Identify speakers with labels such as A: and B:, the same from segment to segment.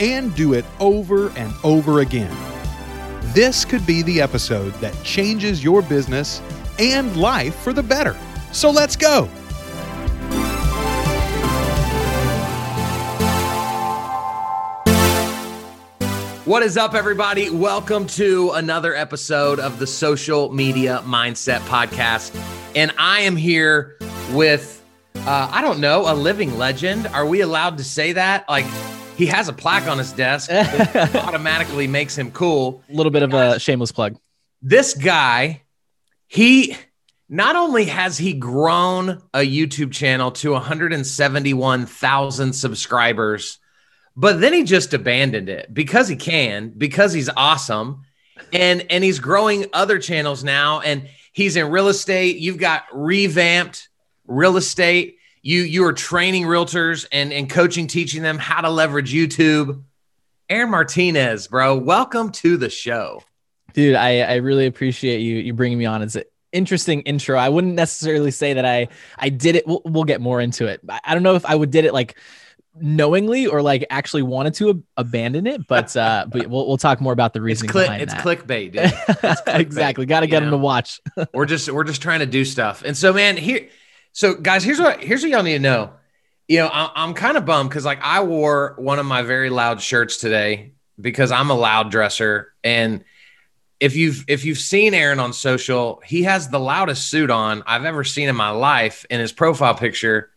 A: and do it over and over again. This could be the episode that changes your business and life for the better. So let's go.
B: What is up, everybody? Welcome to another episode of the Social Media Mindset Podcast. And I am here with, uh, I don't know, a living legend. Are we allowed to say that? Like, he has a plaque on his desk that automatically makes him cool.
C: A little bit of a shameless plug.
B: This guy, he not only has he grown a YouTube channel to 171,000 subscribers, but then he just abandoned it because he can, because he's awesome. And and he's growing other channels now and he's in real estate. You've got revamped real estate. You you are training realtors and and coaching teaching them how to leverage YouTube. Aaron Martinez, bro, welcome to the show.
C: Dude, I, I really appreciate you you bringing me on. It's an interesting intro. I wouldn't necessarily say that I I did it. We'll, we'll get more into it. I, don't know if I would did it like knowingly or like actually wanted to ab- abandon it, but uh, but we'll we'll talk more about the reason
B: It's,
C: behind
B: it's
C: that.
B: clickbait, dude. It's clickbait,
C: exactly. Got to get them to watch.
B: we're just we're just trying to do stuff. And so, man, here, so guys, here's what here's what y'all need to know. You know, I, I'm kind of bummed because like I wore one of my very loud shirts today because I'm a loud dresser, and if you've if you've seen Aaron on social, he has the loudest suit on I've ever seen in my life in his profile picture,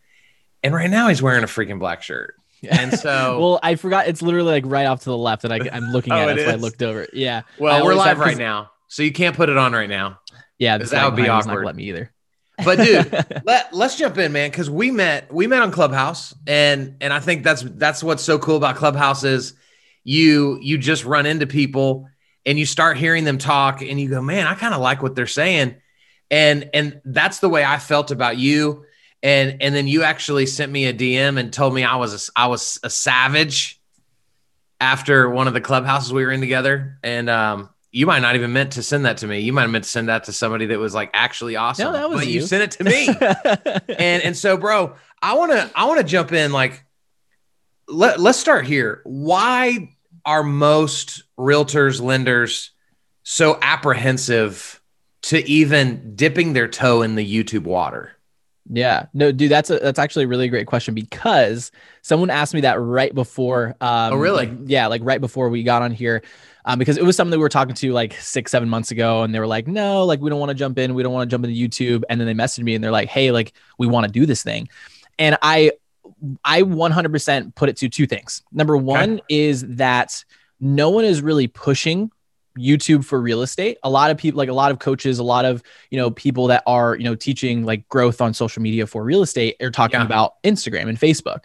B: and right now he's wearing a freaking black shirt. And so,
C: well, I forgot. It's literally like right off to the left that I, I'm looking
B: Oh,
C: at.
B: it
C: That's why I looked over. Yeah.
B: Well, we're live
C: have-
B: right now, so you can't put it on right now.
C: Yeah.
B: Because that would be
C: me's not
B: awkward.
C: Let me either.
B: But dude, let let's jump in, man, because we met we met on Clubhouse, and and I think that's that's what's so cool about Clubhouse is you you just run into people and you start hearing them talk, and you go, man, I kind of like what they're saying, and and that's the way I felt about you, and and then you actually sent me a DM and told me I was a, I was a savage after one of the clubhouses we were in together, and um. You might not even meant to send that to me. You might have meant to send that to somebody that was like actually awesome.
C: No, that was
B: but you
C: you.
B: sent it to me and and so bro i want to i want to jump in like let, let's start here why are most realtors lenders so apprehensive to even dipping their toe in the youtube water
C: Yeah, no, dude, that's a that's actually a really great question because someone asked me that right before. Um,
B: Oh, really?
C: like, yeah, like right before we got on here, um, because it was something that we were talking to like six, seven months ago, and they were like, "No, like we don't want to jump in, we don't want to jump into YouTube," and then they messaged me and they're like, "Hey, like we want to do this thing," and I, I 100% put it to two things. Number one is that no one is really pushing YouTube for real estate. A lot of people, like a lot of coaches, a lot of you know people that are you know teaching like growth on social media for real estate are talking
B: Yeah.
C: about Instagram and Facebook,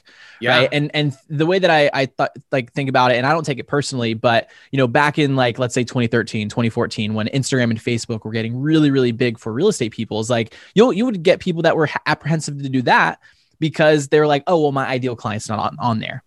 C: right? And and the way that I I thought like think about it, and I don't take it personally, but you know back in like let's say 2013, 2014, when Instagram and Facebook were getting really really big for real estate people, is like you'll you would get people that were apprehensive to do that because they're like, oh well, my ideal client's not on, on there.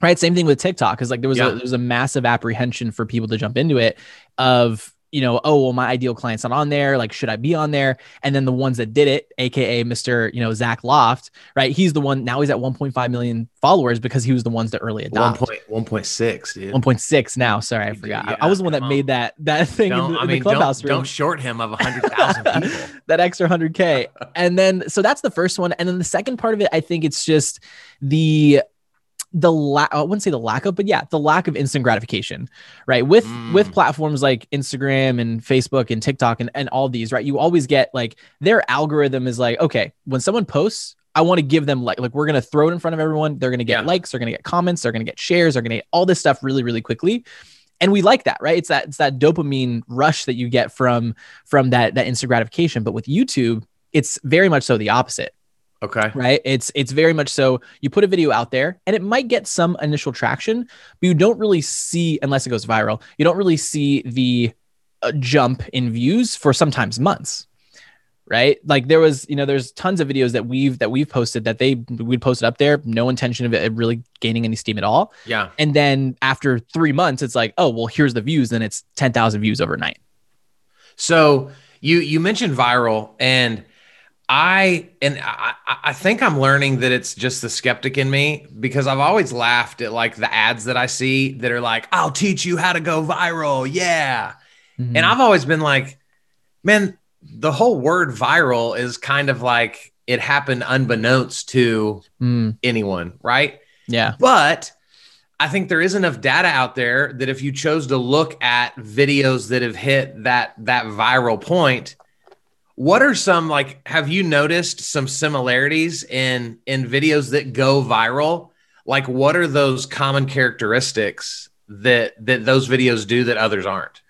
C: Right. Same thing with TikTok. Cause like there was
B: Yeah.
C: a there was a massive apprehension for people to jump into it of, you know, oh well, my ideal client's not on there. Like, should I be on there? And then the ones that did it, aka Mr. You know, Zach Loft, right? He's the one now he's at 1.5 million followers because he was the ones that early
B: One
C: adopted.
B: point one point six, dude.
C: 1.6 now. Sorry, I forgot. I-
B: yeah,
C: I was the one that
B: on.
C: made that that thing
B: Don't,
C: the,
B: I
C: in
B: mean,
C: the clubhouse
B: don't,
C: room
B: don't short him of a hundred thousand people.
C: that extra 100k and then so that's the first one and then the second part of it i think it's just the the lack i wouldn't say the lack of but yeah the lack of instant gratification right with
B: Mm.
C: with platforms like instagram and facebook and tiktok and, and all these right you always get like their algorithm is like okay when someone posts I want to give them like like we're gonna throw it in front of everyone. They're gonna get
B: Yeah.
C: likes, they're gonna get comments, they're gonna get shares, they're gonna get all this stuff really, really quickly and we like that right it's that it's that dopamine rush that you get from from that that instant gratification but with youtube it's very much so the opposite
B: Okay.
C: right? It's it's very much so you put a video out there and it might get some initial traction but you don't really see unless it goes viral you don't really see the uh, jump in views for sometimes months. Right? Like there was you know there's tons of videos that we've that we've posted that they we'd posted up there no intention of it really gaining any steam at all.
B: Yeah.
C: and then after three months it's like oh well here's the views then it's 10,000 views overnight.
B: So you you mentioned viral, and I and I, I think I'm learning that it's just the skeptic in me because I've always laughed at like the ads that I see that are like, "I'll teach you how to go viral." Yeah, and I've always been like, man, the whole word viral is kind of like it happened unbeknownst to
C: Mm,
B: anyone, right?
C: yeah
B: But I think there is enough data out there that if you chose to look at videos that have hit that that viral point, what are some like have you noticed some similarities in in videos that go viral? Like what are those common characteristics that that those videos do that others aren't?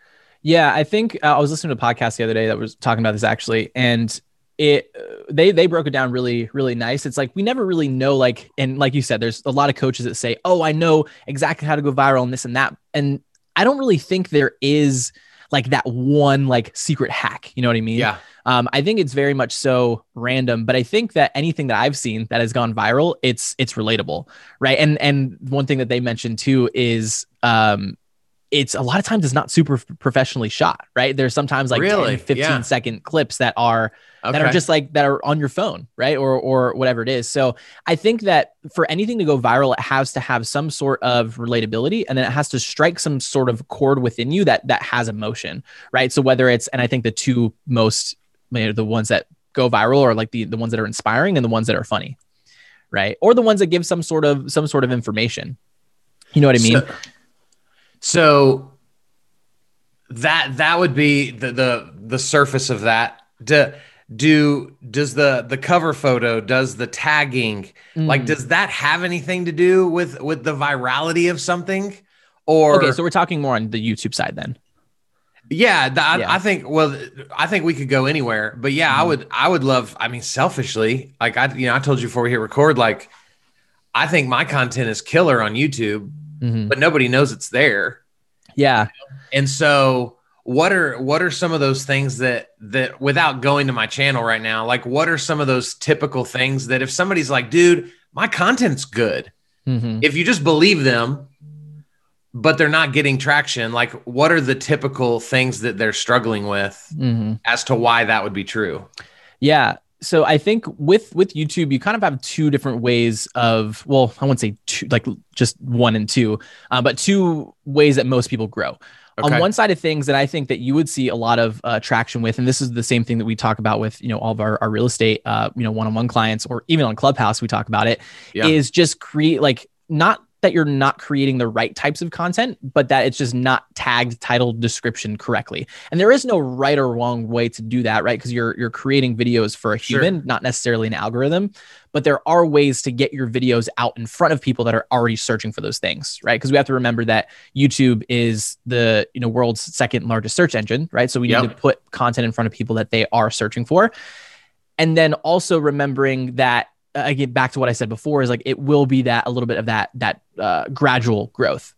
C: Yeah, I think uh, I was listening to a podcast the other day that was talking about this actually, and it uh, they they broke it down really really nice. It's like we never really know like and like you said, there's a lot of coaches that say, "Oh, I know exactly how to go viral and this and that," and I don't really think there is like that one like secret hack. You know what I mean?
B: Yeah.
C: Um, I think it's very much so random, but I think that anything that I've seen that has gone viral, it's it's relatable, right? And and one thing that they mentioned too is um, it's a lot of times it's not super professionally shot, right? There's sometimes like
B: Really?
C: 10, 15
B: Yeah.
C: second clips that are that are just like that are on your phone, right? Or or whatever it is. So I think that for anything to go viral, it has to have some sort of relatability and then it has to strike some sort of chord within you that that has emotion, right? So whether it's and I think the two most you know, the ones that go viral are like the the ones that are inspiring and the ones that are funny, right? Or the ones that give some sort of some sort of information. You know what I mean?
B: So, so that that would be the the the surface of that. Do, do does the the cover photo does the tagging like
C: Mm.
B: does that have anything to do with with the virality of something or
C: okay, so we're talking more on the YouTube side then.
B: Yeah, th- I,
C: Yeah.
B: I think well I think we could go anywhere but yeah I
C: Mhm.
B: would I would love I mean selfishly like I you know I told you before we hit record like I think my content is killer on YouTube
C: Mhm.
B: but nobody knows it's there
C: Yeah.
B: And so what are what are some of those things that that without going to my channel right now, like what are some of those typical things that if somebody's like, dude, my content's good.
C: Mhm.
B: If you just believe them, but they're not getting traction, like what are the typical things that they're struggling with
C: Mhm.
B: as to why that would be true?
C: Yeah. So I think with with YouTube, you kind of have two different ways of well, I wouldn't say two, like just one and two, uh, but two ways that most people grow.
B: Okay.
C: On one side of things that I think that you would see a lot of uh, traction with, and this is the same thing that we talk about with you know all of our, our real estate, uh, you know, one-on-one clients, or even on Clubhouse, we talk about it, is
B: Yeah.
C: just create like not that you're not creating the right types of content, but that it's just not tagged, titled, description correctly. And there is no right or wrong way to do that, right? Because you're you're creating videos for a
B: Sure.
C: human, not necessarily an algorithm. But there are ways to get your videos out in front of people that are already searching for those things, right? Because we have to remember that YouTube is the you know world's second largest search engine, right? So we
B: Yep.
C: need to put content in front of people that they are searching for. And then also remembering that again back to what I said before is like it will be that a little bit of that that uh, gradual growth.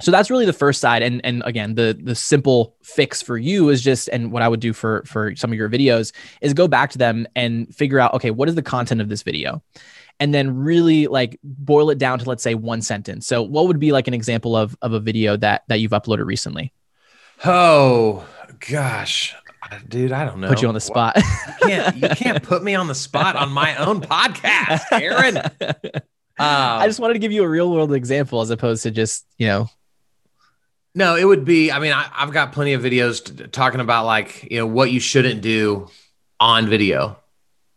C: So that's really the first side, and and again the the simple fix for you is just and what I would do for for some of your videos is go back to them and figure out okay what is the content of this video, and then really like boil it down to let's say one sentence. So what would be like an example of of a video that that you've uploaded recently?
B: Oh gosh. Dude, I don't know.
C: Put you on the spot.
B: You can't you can't put me on the spot on my own podcast, Aaron.
C: I
B: Um,
C: just wanted to give you a real world example as opposed to just you know
B: No, it would be. I mean, I, I've got plenty of videos t- talking about like you know what you shouldn't do on video.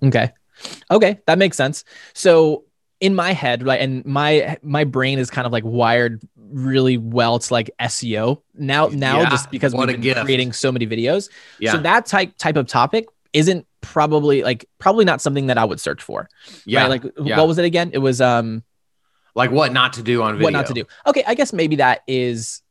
C: Okay. Okay, that makes sense. So in my head, right, and my my brain is kind of like wired really well to like SEO now. Now,
B: Yeah,
C: just because
B: what
C: we've been
B: gift.
C: creating so many videos,
B: Yeah,
C: so that type type of topic isn't probably like probably not something that I would search for.
B: yeah.
C: Right?
B: Like,
C: Like
B: yeah.
C: what was it again? It was um like
B: what not to do on video.
C: what not to do. Okay, I guess maybe that is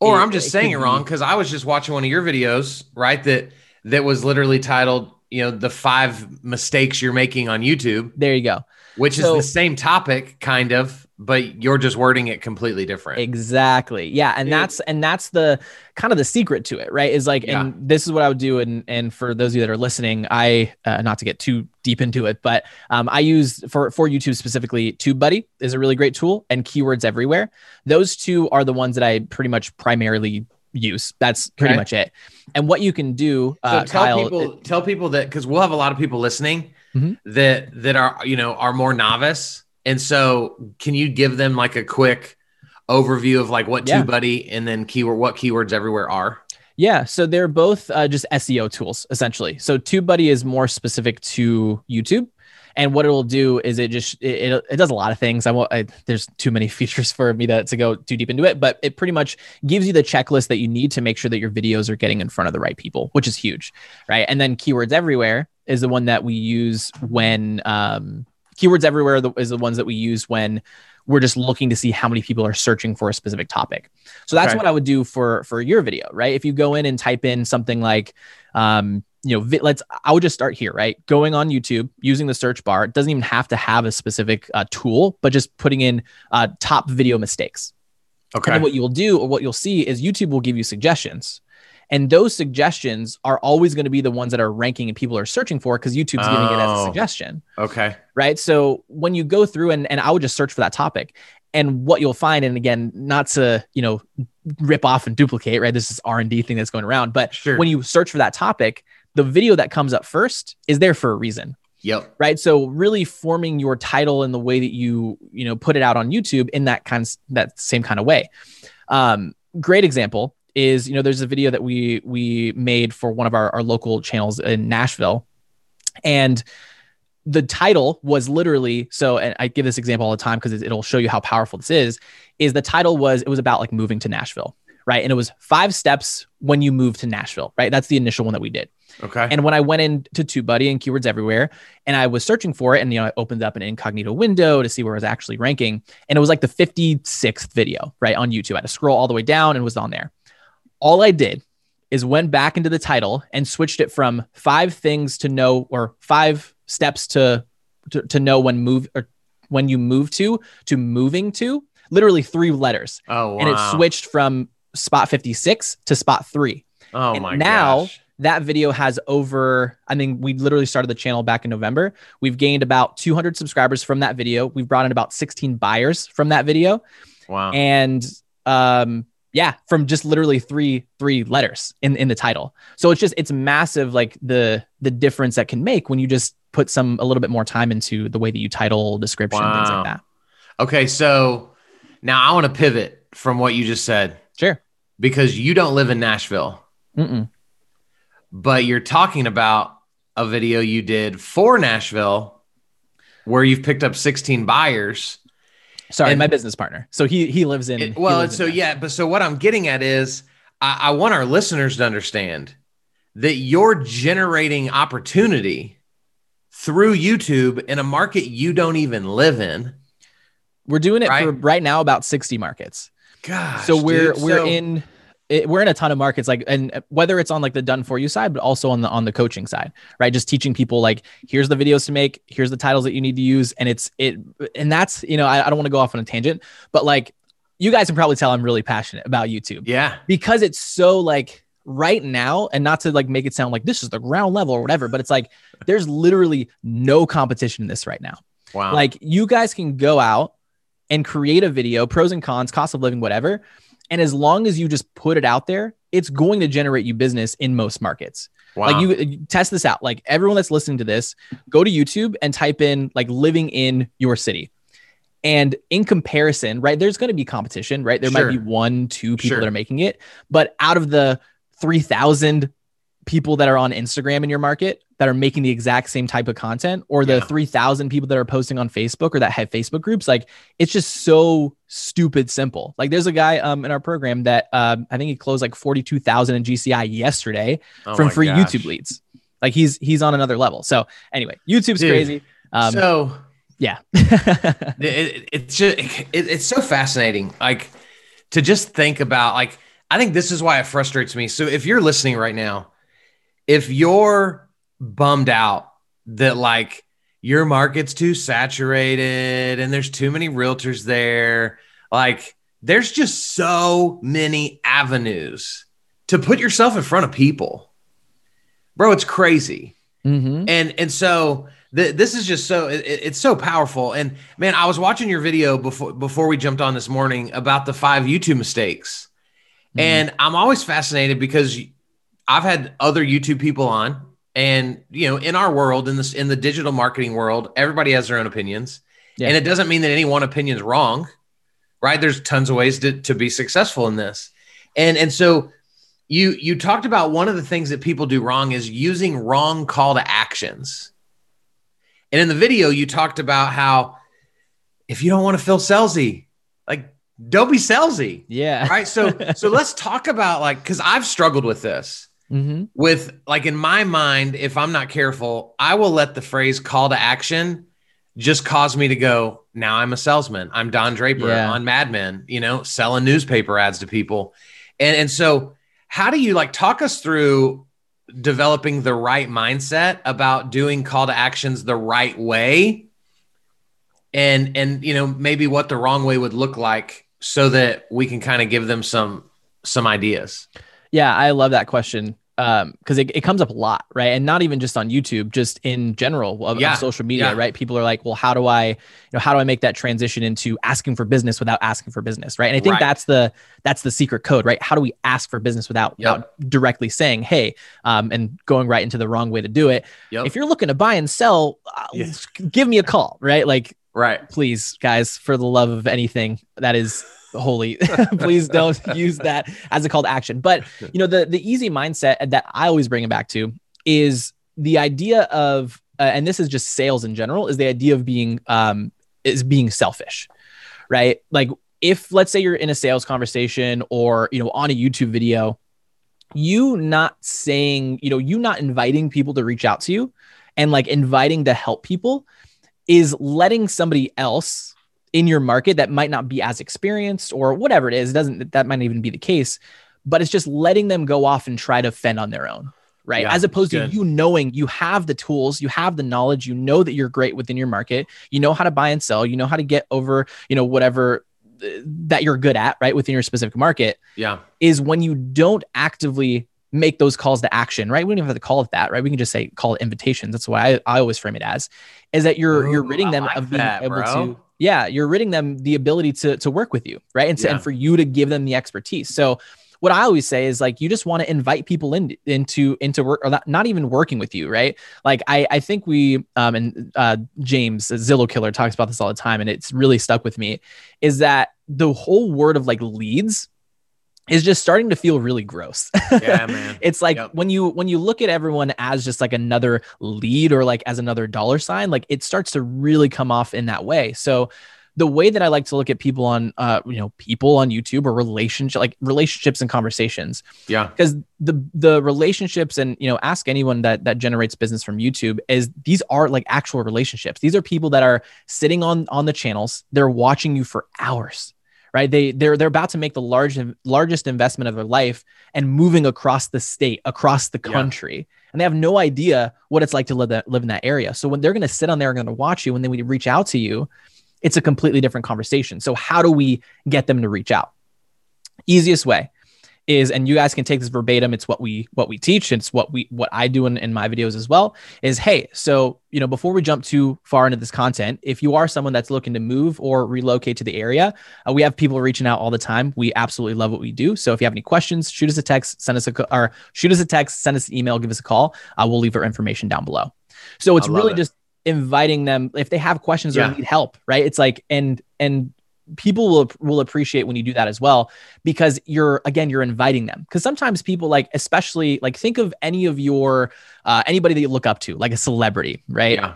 B: Or
C: It-
B: I'm just
C: it
B: saying it wrong because I was just watching one of your videos, right? That that was literally titled, you know, the five mistakes you're making on YouTube,
C: There you go.
B: Which
C: So-
B: is the same topic, kind of, but you're just wording it completely different.
C: Exactly. Yeah, and
B: Dude.
C: that's and that's the kind of the secret to it, right? Is like,
B: Yeah.
C: and this is what I would do. And and for those of you that are listening, I uh, not to get too deep into it, but um, I use for for YouTube specifically, TubeBuddy is a really great tool, and Keywords Everywhere. Those two are the ones that I pretty much primarily use. That's pretty
B: Okay.
C: much it. And what you can do,
B: So
C: uh,
B: tell
C: Kyle,
B: people, tell people that because we'll have a lot of people listening
C: Mhm.
B: that that are you know are more novice, and so can you give them like a quick overview of like what
C: Yeah.
B: TubeBuddy and then keyword what keywords everywhere are?
C: Yeah, so they're both uh, just SEO tools essentially. So TubeBuddy is more specific to YouTube, and what it'll do is it just it, it, it does a lot of things. I won't. I, there's too many features for me to to go too deep into it, but it pretty much gives you the checklist that you need to make sure that your videos are getting in front of the right people, which is huge, right? And then Keywords Everywhere is the one that we use when um, Keywords Everywhere is the ones that we use when we're just looking to see how many people are searching for a specific topic. So that's
B: Okay.
C: what I would do for for your video, right? If you go in and type in something like, um, you know, let's. I would just start here, right? Going on YouTube using the search bar. It doesn't even have to have a specific uh, tool, but just putting in uh, top video mistakes.
B: Okay.
C: then what you'll do, or what you'll see, is YouTube will give you suggestions. And those suggestions are always going to be the ones that are ranking and people are searching for because YouTube's giving it as a
B: Oh.
C: suggestion
B: Okay.
C: right? So when you go through and, and I would just search for that topic. And what you'll find, and again, not to you know rip off and duplicate, right? This is R and D thing that's going around. But
B: Sure.
C: when you search for that topic, the video that comes up first is there for a reason,
B: Yep.
C: right? So really forming your title in the way that you you know put it out on YouTube in that kind of, that same kind of way. Um, great example is you know there's a video that we we made for one of our, our local channels in Nashville, and the title was literally so and i give this example all the time because it'll show you how powerful this is is the title was it was about like moving to nashville right? And it was five steps when you move to nashville right? That's the initial one that we did.
B: Okay.
C: and when i went into tubebuddy and keywords everywhere and i was searching for it and you know i opened up an incognito window to see where it was actually ranking and it was like the 56th video right on youtube. I had to scroll all the way down and it was on there all i did is went back into the title and switched it from five things to know or five steps to to, to know when move or when you move to to moving to literally three letters
B: oh wow.
C: and it switched from spot 56 to spot 3
B: Oh
C: and
B: my
C: now-
B: gosh.
C: that video has over i mean we literally started the channel back in november we've gained about 200 subscribers from that video we've brought in about 16 buyers from that video
B: Wow.
C: and um yeah from just literally three three letters in in the title. So it's just it's massive like the the difference that can make when you just put some a little bit more time into the way that you title description things like that.
B: Okay, so now I want to pivot from what you just said.
C: Sure.
B: Because you don't live in Nashville,
C: Mm-mm.
B: but you're talking about a video you did for Nashville where you've picked up 16 buyers.
C: Sorry
B: And-
C: my business partner so he he lives in
B: It- well,
C: lives
B: so
C: Nashville.
B: yeah, but so what I'm getting at is I, I want our listeners to understand that you're generating opportunity through YouTube in a market you don't even live in.
C: we're doing it for
B: Right.
C: right now about 60 markets
B: Gosh,
C: so we're
B: dude.
C: we're
B: So-
C: in it, we're in a ton of markets like and uh, whether it's on like the done for you side but also on the on the coaching side right just teaching people like here's the videos to make here's the titles that you need to use and it's it and that's you know i, I don't want to go off on a tangent but like you guys can probably tell i'm really passionate about youtube
B: yeah.
C: because it's so like right now and not to like make it sound like this is the ground level or whatever but it's like there's literally no competition in this right now
B: Wow.
C: like you guys can go out and create a video, pros and cons, cost of living, whatever. And as long as you just put it out there, it's going to generate you business in most markets.
B: wow.
C: Like you, you test this out. Like everyone that's listening to this, go to YouTube and type in like living in your city. And in comparison, right, there's going to be competition, right? There
B: Sure.
C: might be one, two people
B: Sure.
C: that are making it, but out of the 3,000 people that are on Instagram in your market that are making the exact same type of content, or the
B: Yeah.
C: 3,000 people that are posting on Facebook or that have Facebook groups, like it's just so stupid simple. Like there's a guy um, in our program that um, I think he closed like 42,000 in GCI yesterday
B: Oh
C: from free
B: gosh.
C: YouTube leads. Like he's he's on another level. So anyway, YouTube's
B: Dude,
C: crazy. Um,
B: so
C: yeah.
B: it, it- it's just it, it's so fascinating like to just think about like i think this is why it frustrates me so if you're listening right now if you're bummed out that like your market's too saturated and there's too many realtors there. Like there's just so many avenues to put yourself in front of people. Bro, it's crazy.
C: Mm-hmm.
B: And and so th- this is just so it, it's so powerful. And man, I was watching your video before before we jumped on this morning about the five YouTube mistakes.
C: Mhm.
B: And I'm always fascinated because I've had other YouTube people on, and you know, in our world, in this in the digital marketing world, everybody has their own opinions,
C: Yeah.
B: and it doesn't mean that any one opinion is wrong, right? There's tons of ways to to be successful in this, and and so you you talked about one of the things that people do wrong is using wrong call to actions, and in the video you talked about how if you don't want to feel salesy, like don't be salesy
C: Yeah.
B: right so so let's talk about like because i've struggled with this
C: Mm-hmm.
B: with like in my mind if i'm not careful i will let the phrase call to action just cause me to go now i'm a salesman. I'm don draper.
C: Yeah.
B: on mad men. You know selling newspaper ads to people. And and so how do you like talk us through developing the right mindset about doing call to actions the right way? And and you know maybe what the wrong way would look like so that we can kind of give them some some ideas.
C: Yeah, I love that question um because it, it comes up a lot right? And not even just on youtube just in general of, of social media
B: yeah.
C: right? People are like well how do i you know how do i make that transition into asking for business without asking for business? Right? And i think
B: Right.
C: that's the that's the secret code right? How do we ask for business without,
B: Yep.
C: without directly saying hey um and going right into the wrong way to do it?
B: Yep.
C: If you're looking to buy and sell uh,
B: Yeah.
C: give me a call right? Like
B: right.
C: please guys for the love of anything that is holy please don't use that as a call to action. But you know the the easy mindset that i always bring it back to is the idea of uh, and this is just sales in general is the idea of being um is being selfish right? Like if let's say you're in a sales conversation or you know on a youtube video you not saying you know you not inviting people to reach out to you and like inviting to help people is letting somebody else in your market that might not be as experienced or whatever it is it doesn't that might not even be the case but it's just letting them go off and try to fend on their own right
B: Yeah,
C: as opposed to you knowing you have the tools you have the knowledge you know that you're great within your market you know how to buy and sell you know how to get over you know whatever uh, that you're good at right within your specific market
B: yeah
C: is when you don't actively make those calls to action, right? We don't even have to call it that, right? We can just say call it invitations. That's why I, I always frame it as, is that you're you're ridding them
B: like
C: of being
B: that,
C: able
B: bro.
C: to, yeah, you're ridding them the ability to to work with you, right? And, to,
B: Yeah.
C: and for you to give them the expertise. So what I always say is like you just want to invite people in into into work or not, not even working with you, right? Like I I think we um and uh James Zillow Killer talks about this all the time and it's really stuck with me is that the whole word of like leads is just starting to feel really gross.
B: yeah man.
C: It's like
B: Yep.
C: when you when you look at everyone as just like another lead or like as another dollar sign like it starts to really come off in that way. So the way that i like to look at people on uh you know people on youtube or relationship like relationships and conversations.
B: Yeah.
C: Because the the relationships and you know ask anyone that that generates business from youtube is these are like actual relationships. These are people that are sitting on on the channels. They're watching you for hours right? They they're they're about to make the large largest investment of their life and moving across the state across the
B: Yeah.
C: country. And they have no idea what it's like to live that live in that area. So when they're going to sit on there and going to watch you and then we reach out to you it's a completely different conversation. So how do we get them to reach out? Easiest way is and you guys can take this verbatim it's what we what we teach it's what we what i do in, in my videos as well is hey so you know before we jump too far into this content if you are someone that's looking to move or relocate to the area uh, we have people reaching out all the time. We absolutely love what we do. So if you have any questions shoot us a text send us a co- or shoot us a text send us an email give us a call. Uh, we'll leave our information down below. So it's really
B: it.
C: just inviting them if they have questions
B: Yeah.
C: or need help right? It's like and and people will will appreciate when you do that as well because you're again you're inviting them because sometimes people like especially like think of any of your uh, anybody that you look up to like a celebrity right
B: yeah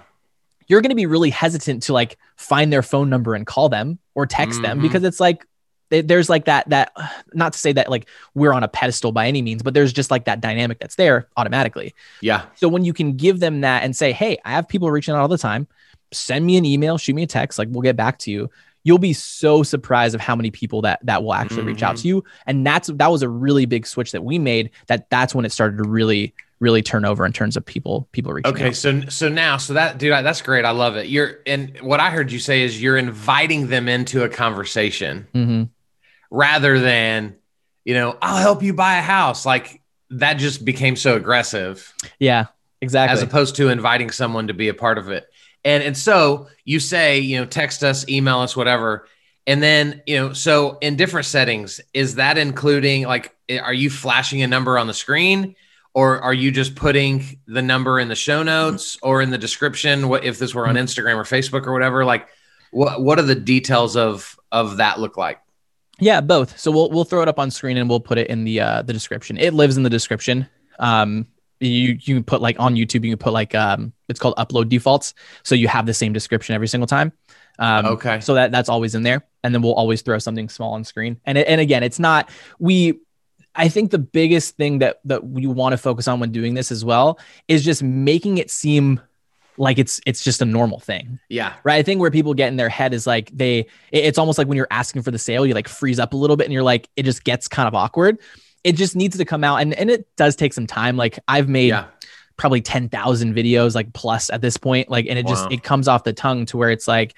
C: you're going to be really hesitant to like find their phone number and call them or text them
B: Mhm.
C: because it's like there's like that that not to say that like we're on a pedestal by any means but there's just like that dynamic that's there automatically
B: yeah
C: so when you can give them that and say, "Hey, I have people reaching out all the time. Send me an email, shoot me a text, like we'll get back to you." You'll be so surprised of how many people that that will actually reach out to you. And that's that was a really big switch that we made that that's when it started to really really turn over in terms of people people reaching
B: Okay,
C: out.
B: so so now, so that dude, I- that's great. I love it. You're and what I heard you say is you're inviting them into a conversation
C: hmm
B: rather than, you know, I'll help you buy a house. Like that just became so aggressive
C: Yeah, exactly.
B: as opposed to inviting someone to be a part of it. And and so you say, you know, text us, email us, whatever. And then, you know, so in different settings, is that including like are you flashing a number on the screen or are you just putting the number in the show notes or in the description what if this were on Instagram or Facebook or whatever like what what are the details of of that look like?
C: Yeah, both. So we'll we'll throw it up on screen and we'll put it in the uh the description. It lives in the description. Um you you can put like on YouTube you can put like um it's called upload defaults. So you have the same description every single time. Um
B: Okay.
C: so that that's always in there and then we'll always throw something small on screen. And it, and again, it's not we I think the biggest thing that that we want to focus on when doing this as well is just making it seem like it's it's just a normal thing
B: Yeah.
C: right? I think where people get in their head is like they, it- it's almost like when you're asking for the sale, you like freeze up a little bit and you're like, it just gets kind of awkward. It just needs to come out, and and it does take some time. Like I've made
B: Yeah.
C: probably ten thousand videos, like plus at this point, like, and it just it comes off the tongue to where it's like.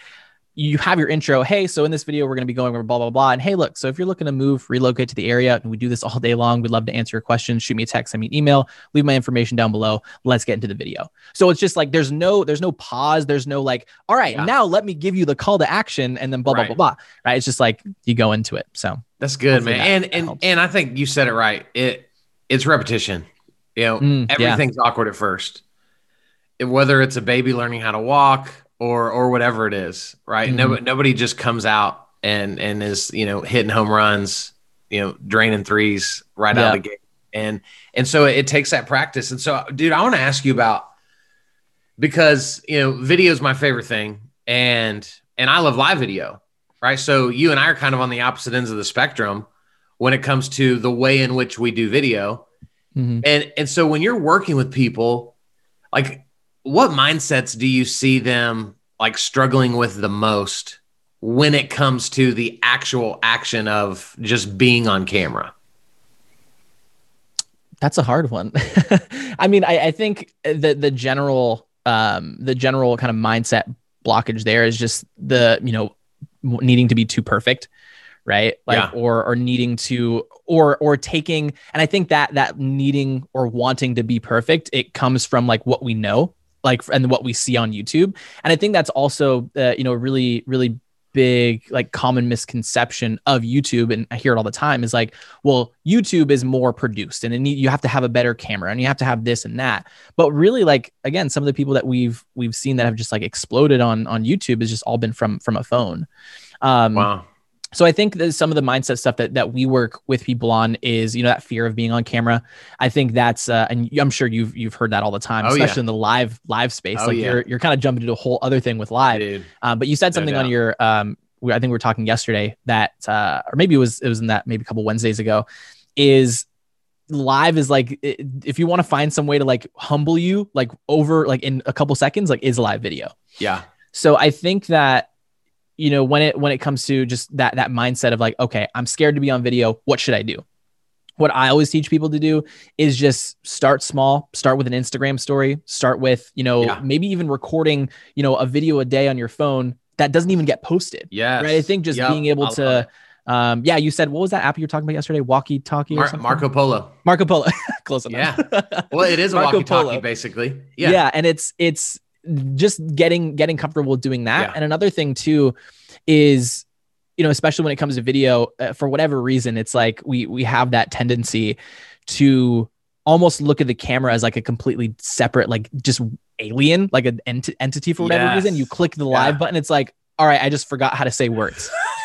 C: You have your intro. Hey, so in this video, we're going to be going over blah, blah, blah. And hey, look, so if you're looking to move, relocate to the area, and we do this all day long, we'd love to answer your questions. Shoot me a text, send me an email, leave my information down below. Let's get into the video. So it's just like there's no there's no pause. There's no like, all right,
B: Yeah.
C: now let me give you the call to action and then blah blah
B: Right.
C: blah blah. Right? It's just like you go into it. So
B: That's good, man.
C: that-
B: and
C: that
B: and
C: helps.
B: and I think you said it right. It it's repetition. You know,
C: Mm, yeah.
B: everything's awkward at first. It- whether it's a baby learning how to walk or or whatever it is, right?
C: Mhm.
B: Nobody nobody just comes out and and is you know hitting home runs, you know, draining threes right out of the gate, and and so it takes that practice. And so, dude, I want to ask you about because you know video is my favorite thing, and and I love live video, right? So you and I are kind of on the opposite ends of the spectrum when it comes to the way in which we do video.
C: mhm.
B: And and so when you're working with people, like what mindsets do you see them like struggling with the most when it comes to the actual action of just being on camera?
C: that's a hard one. I mean, I, I think the the general um the general kind of mindset blockage there is just the you know needing to be too perfect right like
B: Yeah.
C: or or needing to or or taking and i think that that needing or wanting to be perfect it comes from like what we know like and what we see on youtube. And i think that's also uh, you know really really big like common misconception of youtube and i hear it all the time is like well youtube is more produced and need, you have to have a better camera and you have to have this and that. But really like again some of the people that we've we've seen that have just like exploded on on youtube has just all been from from a phone. Um
B: Wow.
C: So I think that some of the mindset stuff that that we work with people on is you know that fear of being on camera. I think that's uh, and I'm sure you've you've heard that all the time,
B: Oh, yeah.
C: especially in the live live space.
B: Oh,
C: like
B: yeah.
C: you're you're kind of jumping into a whole other thing with live. Um, but you said
B: No
C: something on your um, we- I think we were talking yesterday that uh, or maybe it was it was in that maybe a couple Wednesdays ago, is live is like if you want to find some way to like humble you like over like in a couple seconds like is live video.
B: Yeah.
C: So I think that you know when it when it comes to just that that mindset of like okay, I'm scared to be on video, what should I do? What I always teach people to do is just start small, start with an Instagram story, start with, you know,
B: Yeah.
C: maybe even recording, you know, a video a day on your phone that doesn't even get posted.
B: yeah
C: Right? I think just
B: Yep.
C: being able to um yeah, you said what was that app you were talking about yesterday? Walkie talkie or
B: Mar-
C: something?
B: Marco Polo.
C: Marco Polo. Close enough.
B: Yeah, well, it is a
C: Marco
B: walkie-talkie,
C: Polo.
B: basically.
C: yeah.
B: Yeah.
C: and it's it's just getting getting comfortable doing that
B: Yeah.
C: and another thing too is you know especially when it comes to video uh, for whatever reason it's like we we have that tendency to almost look at the camera as like a completely separate like just alien like an ent- entity for whatever reason you click the live
B: Yeah.
C: button it's like all right i just forgot how to say words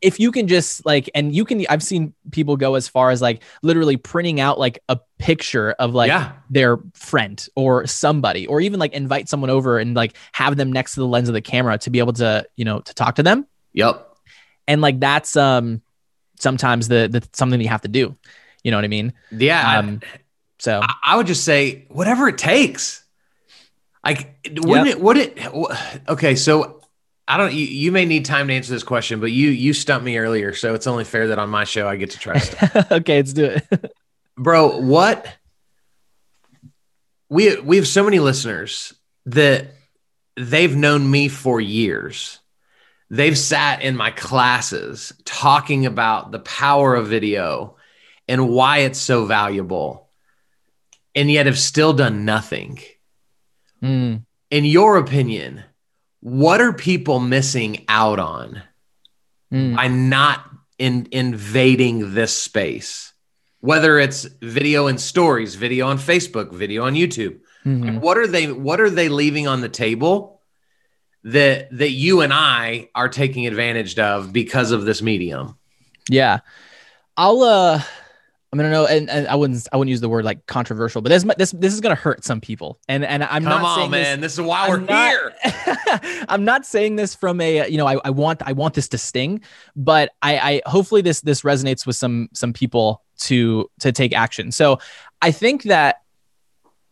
C: if you can just like and you can i've seen people go as far as like literally printing out like a picture of like
B: yeah.
C: their friend or somebody or even like invite someone over and like have them next to the lens of the camera to be able to you know to talk to them
B: Yep.
C: and like that's um sometimes the the something you have to do you know what i mean
B: Yeah.
C: Um so
B: I, I would just say whatever it takes. Like, wouldn't it? Would it? Okay, so I don't. You, you may need time to answer this question, but you you stumped me earlier, so it's only fair that on my show I get to try stuff.
C: okay let's do it
B: Bro, what we we have so many listeners that they've known me for years. They've sat in my classes talking about the power of video and why it's so valuable, and yet have still done nothing.
C: Mm.
B: In your opinion, what are people missing out on
C: Mm.
B: by not in invading this space? Whether it's video and stories, video on Facebook, video on YouTube,
C: Mhm.
B: what are they what are they leaving on the table that that you and I are taking advantage of because of this medium?
C: Yeah. I'll uh I mean, I know, and, and I wouldn't, I wouldn't use the word like controversial, but this, this, this is gonna hurt some people, and and I'm
B: Come
C: not
B: on,
C: saying this-
B: man. This, is why
C: I'm
B: we're
C: not-
B: here.
C: I'm not saying this from a you know I, I want I want this to sting, but I, I hopefully this this resonates with some some people to to take action. So I think that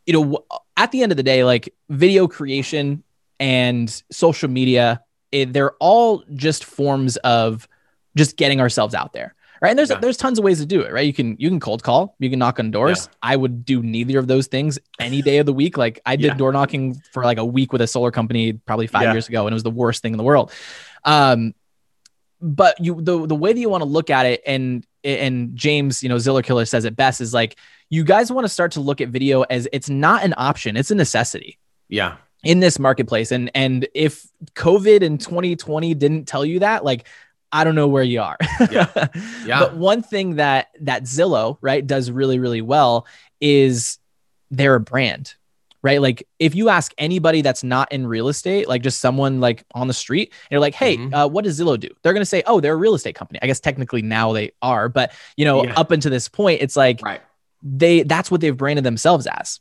C: you know at the end of the day, like video creation and social media, it, they're all just forms of just getting ourselves out there. Right. And there's
B: Yeah.
C: there's tons of ways to do it, right? You can you can cold call, you can knock on doors.
B: Yeah.
C: I would do neither of those things any day of the week. Like I did
B: Yeah.
C: door knocking for like a week with a solar company probably five years ago, and it was the worst thing in the world. Um, but you the the way that you want to look at it, and and James, you know, Zillow Killer says it best is like you guys want to start to look at video as it's not an option, it's a necessity
B: Yeah.
C: in this marketplace. And and if COVID in 2020 didn't tell you that, like I don't know where you are.
B: Yeah. Yeah.
C: But one thing that that Zillow, right, does really, really well is they're a brand. Right. Like if you ask anybody that's not in real estate, like just someone like on the street, and you're like, hey,
B: Mhm.
C: uh, what does Zillow do? They're going to say, oh, they're a real estate company. I guess technically now they are. But, you know,
B: Yeah.
C: up until this point, it's like,
B: Right.
C: they that's what they've branded themselves as.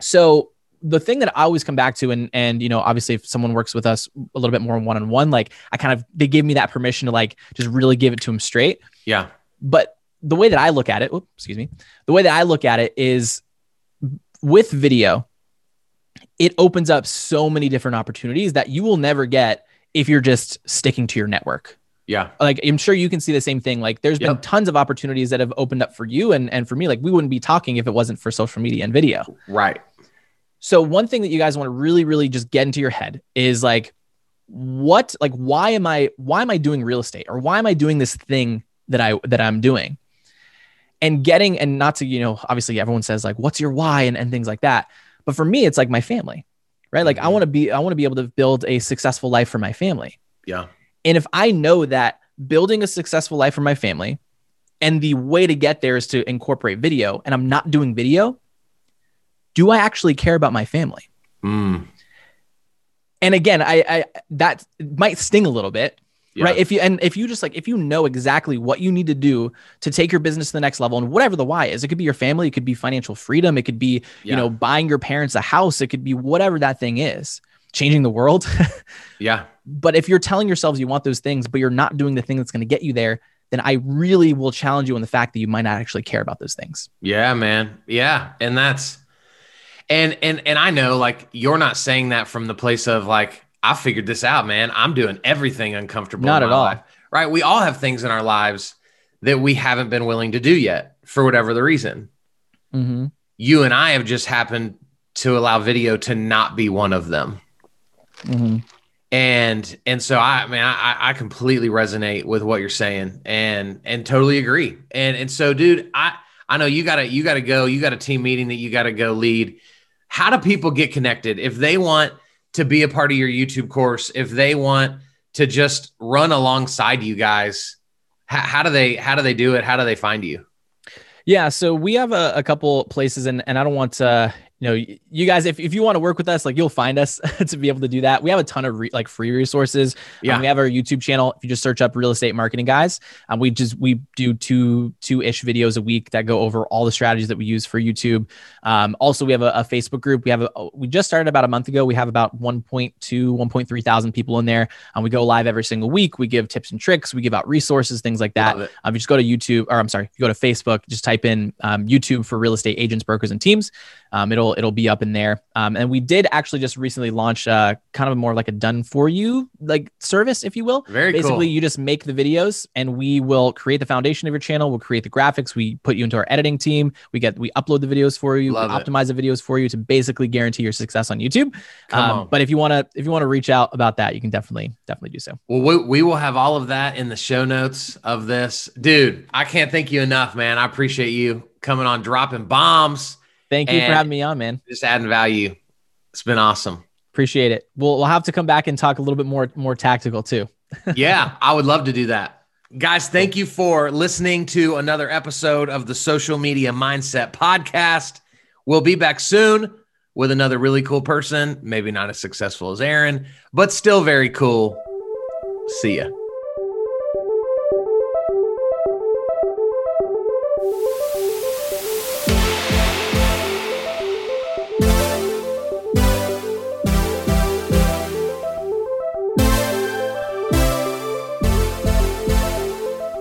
C: So the thing that I always come back to, and and you know, obviously, if someone works with us a little bit more one on one, like I kind of they give me that permission to like just really give it to them straight.
B: Yeah.
C: But the way that I look at it, oops, excuse me, the way that I look at it is with video, it opens up so many different opportunities that you will never get if you're just sticking to your network
B: Yeah.
C: like I'm sure you can see the same thing. Like there's been tons of opportunities that have opened up for you and and for me. Like we wouldn't be talking if it wasn't for social media and video.
B: Right.
C: So one thing that you guys want to really really just get into your head is like what like why am I why am I doing real estate or why am I doing this thing that I that I'm doing? And getting and not to, you know, obviously everyone says like what's your why and, and things like that. But for me it's like my family. Right? Like I
B: Mhm.
C: want to be I want to be able to build a successful life for my family.
B: Yeah.
C: And if I know that building a successful life for my family and the way to get there is to incorporate video and I'm not doing video, do I actually care about my family?
B: Mm.
C: And again, I, I that might sting a little bit,
B: Yeah.
C: right? If you and if you just like if you know exactly what you need to do to take your business to the next level and whatever the why is, it could be your family, it could be financial freedom, it could be,
B: Yeah.
C: you know, buying your parents a house, it could be whatever that thing is, changing the world.
B: Yeah.
C: But if you're telling yourselves you want those things, but you're not doing the thing that's going to get you there, then I really will challenge you on the fact that you might not actually care about those things.
B: Yeah, man. Yeah. And that's and and and I know like you're not saying that from the place of like, I figured this out, man. I'm doing everything uncomfortable.
C: Not
B: in
C: at all.
B: life. Right. We all have things in our lives that we haven't been willing to do yet for whatever the reason.
C: Mm-hmm.
B: You and I have just happened to allow video to not be one of them.
C: Mm-hmm.
B: and and so i mean i i completely resonate with what you're saying and and totally agree and and so dude i i know you gotta you gotta go you got a team meeting that you gotta go lead how do people get connected? If they want to be a part of your youtube course if they want to just run alongside you guys how, how do they how do they do it? How do they find you?
C: Yeah, so we have a, a couple places, and and I don't want to, you know, you guys, if, if you want to work with us, like you'll find us to be able to do that. We have a ton of re- like free resources.
B: Yeah.
C: Um, we have our YouTube channel. If you just search up real estate marketing guys, um, we just we do two two ish videos a week that go over all the strategies that we use for YouTube. Um, also, we have a, a Facebook group. We have a we just started about a month ago. We have about 1.2 1.3 thousand people in there. Um, we go live every single week. We give tips and tricks. We give out resources, things like that. Um, you just go to YouTube, or I'm sorry, you go to Facebook, just type in um, YouTube for real estate agents, brokers, and teams. Um, it'll it'll it'll be up in there. Um, and we did actually just recently launch uh, kind of more like a done for you like service, if you will.
B: Very
C: Basically,
B: cool.
C: you just make the videos, and we will create the foundation of your channel. We'll create the graphics. We put you into our editing team. We get we upload the videos for you.
B: Love
C: we
B: it.
C: optimize the videos for you to basically guarantee your success on YouTube.
B: Come
C: Um,
B: on.
C: but if you want to if you want to reach out about that, you can definitely definitely do so.
B: Well, we, we will have all of that in the show notes of this. Dude, I can't thank you enough, man. I appreciate you coming on, dropping bombs,
C: Thank you for having me on, man.
B: just adding value. It's been awesome.
C: Appreciate it. We'll we'll have to come back and talk a little bit more more tactical too.
B: yeah, I would love to do that. Guys, thank you for listening to another episode of the Social Media Mindset Podcast. We'll be back soon with another really cool person, maybe not as successful as Aaron, but still very cool. See ya.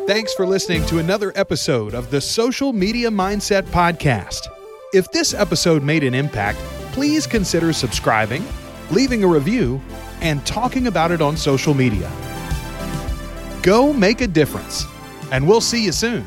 A: Thanks for listening to another episode of the Social Media Mindset Podcast. If this episode made an impact, please consider subscribing, leaving a review, and talking about it on social media. Go make a difference, and we'll see you soon.